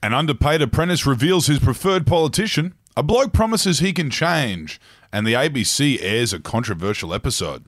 An underpaid apprentice reveals his preferred politician. A bloke promises he can change. And the ABC airs a controversial episode.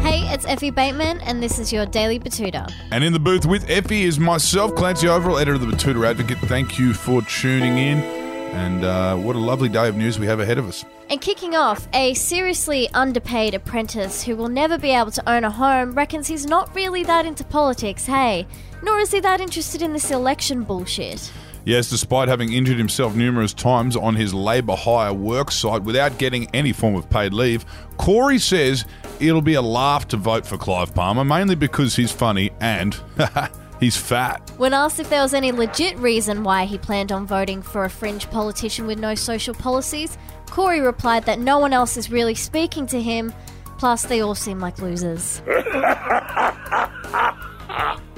Hey, it's Effie Bateman, and this is your Daily Betoota. And in the booth with Effie is myself, Clancy Overell, editor of the Betoota Advocate. Thank you for tuning in. And uh, what a lovely day of news we have ahead of us. And kicking off, a seriously underpaid apprentice who will never be able to own a home reckons he's not really that into politics, hey, nor is he that interested in this election bullshit. Yes, despite having injured himself numerous times on his labour hire work site without getting any form of paid leave, Corey says it'll be a laugh to vote for Clive Palmer, mainly because he's funny and he's fat. When asked if there was any legit reason why he planned on voting for a fringe politician with no social policies, Corey replied that no one else is really speaking to him, plus, they all seem like losers.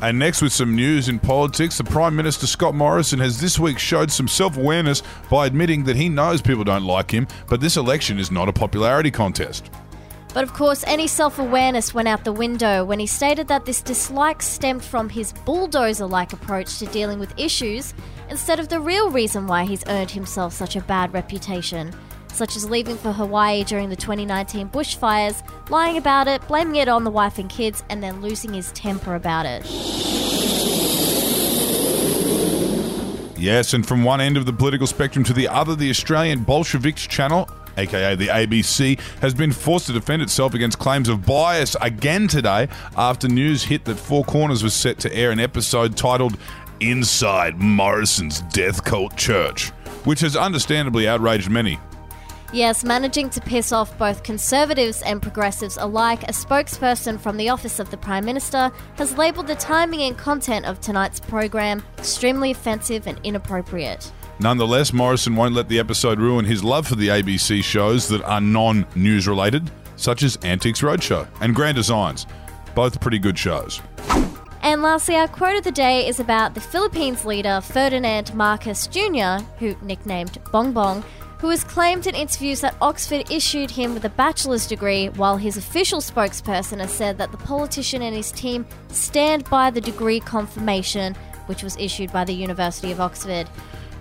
And next, with some news in politics, the Prime Minister Scott Morrison has this week showed some self awareness by admitting that he knows people don't like him, but this election is not a popularity contest. But of course, any self awareness went out the window when he stated that this dislike stemmed from his bulldozer like approach to dealing with issues instead of the real reason why he's earned himself such a bad reputation, such as leaving for Hawaii during the 2019 bushfires, lying about it, blaming it on the wife and kids, and then losing his temper about it. Yes, and from one end of the political spectrum to the other, the Australian Bolsheviks channel, aka the ABC, has been forced to defend itself against claims of bias again today after news hit that Four Corners was set to air an episode titled Inside Morrison's Death Cult Church, which has understandably outraged many. Yes, managing to piss off both conservatives and progressives alike, a spokesperson from the Office of the Prime Minister has labelled the timing and content of tonight's program extremely offensive and inappropriate. Nonetheless, Morrison won't let the episode ruin his love for the ABC shows that are non news related, such as Antiques Roadshow and Grand Designs. Both pretty good shows. And lastly, our quote of the day is about the Philippines leader Ferdinand Marcos Jr., who nicknamed Bong Bong, who has claimed in interviews that Oxford issued him with a bachelor's degree, while his official spokesperson has said that the politician and his team stand by the degree confirmation, which was issued by the University of Oxford.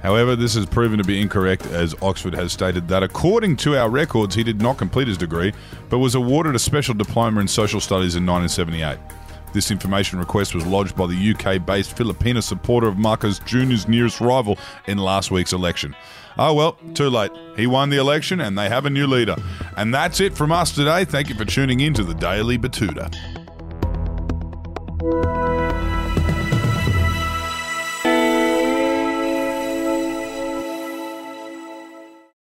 However, this has proven to be incorrect as Oxford has stated that according to our records, he did not complete his degree, but was awarded a special diploma in social studies in 1978. This information request was lodged by the UK based Filipino supporter of Marcos Jr.'s nearest rival in last week's election. Oh well, too late. He won the election and they have a new leader. And that's it from us today. Thank you for tuning in to the Daily Betoota.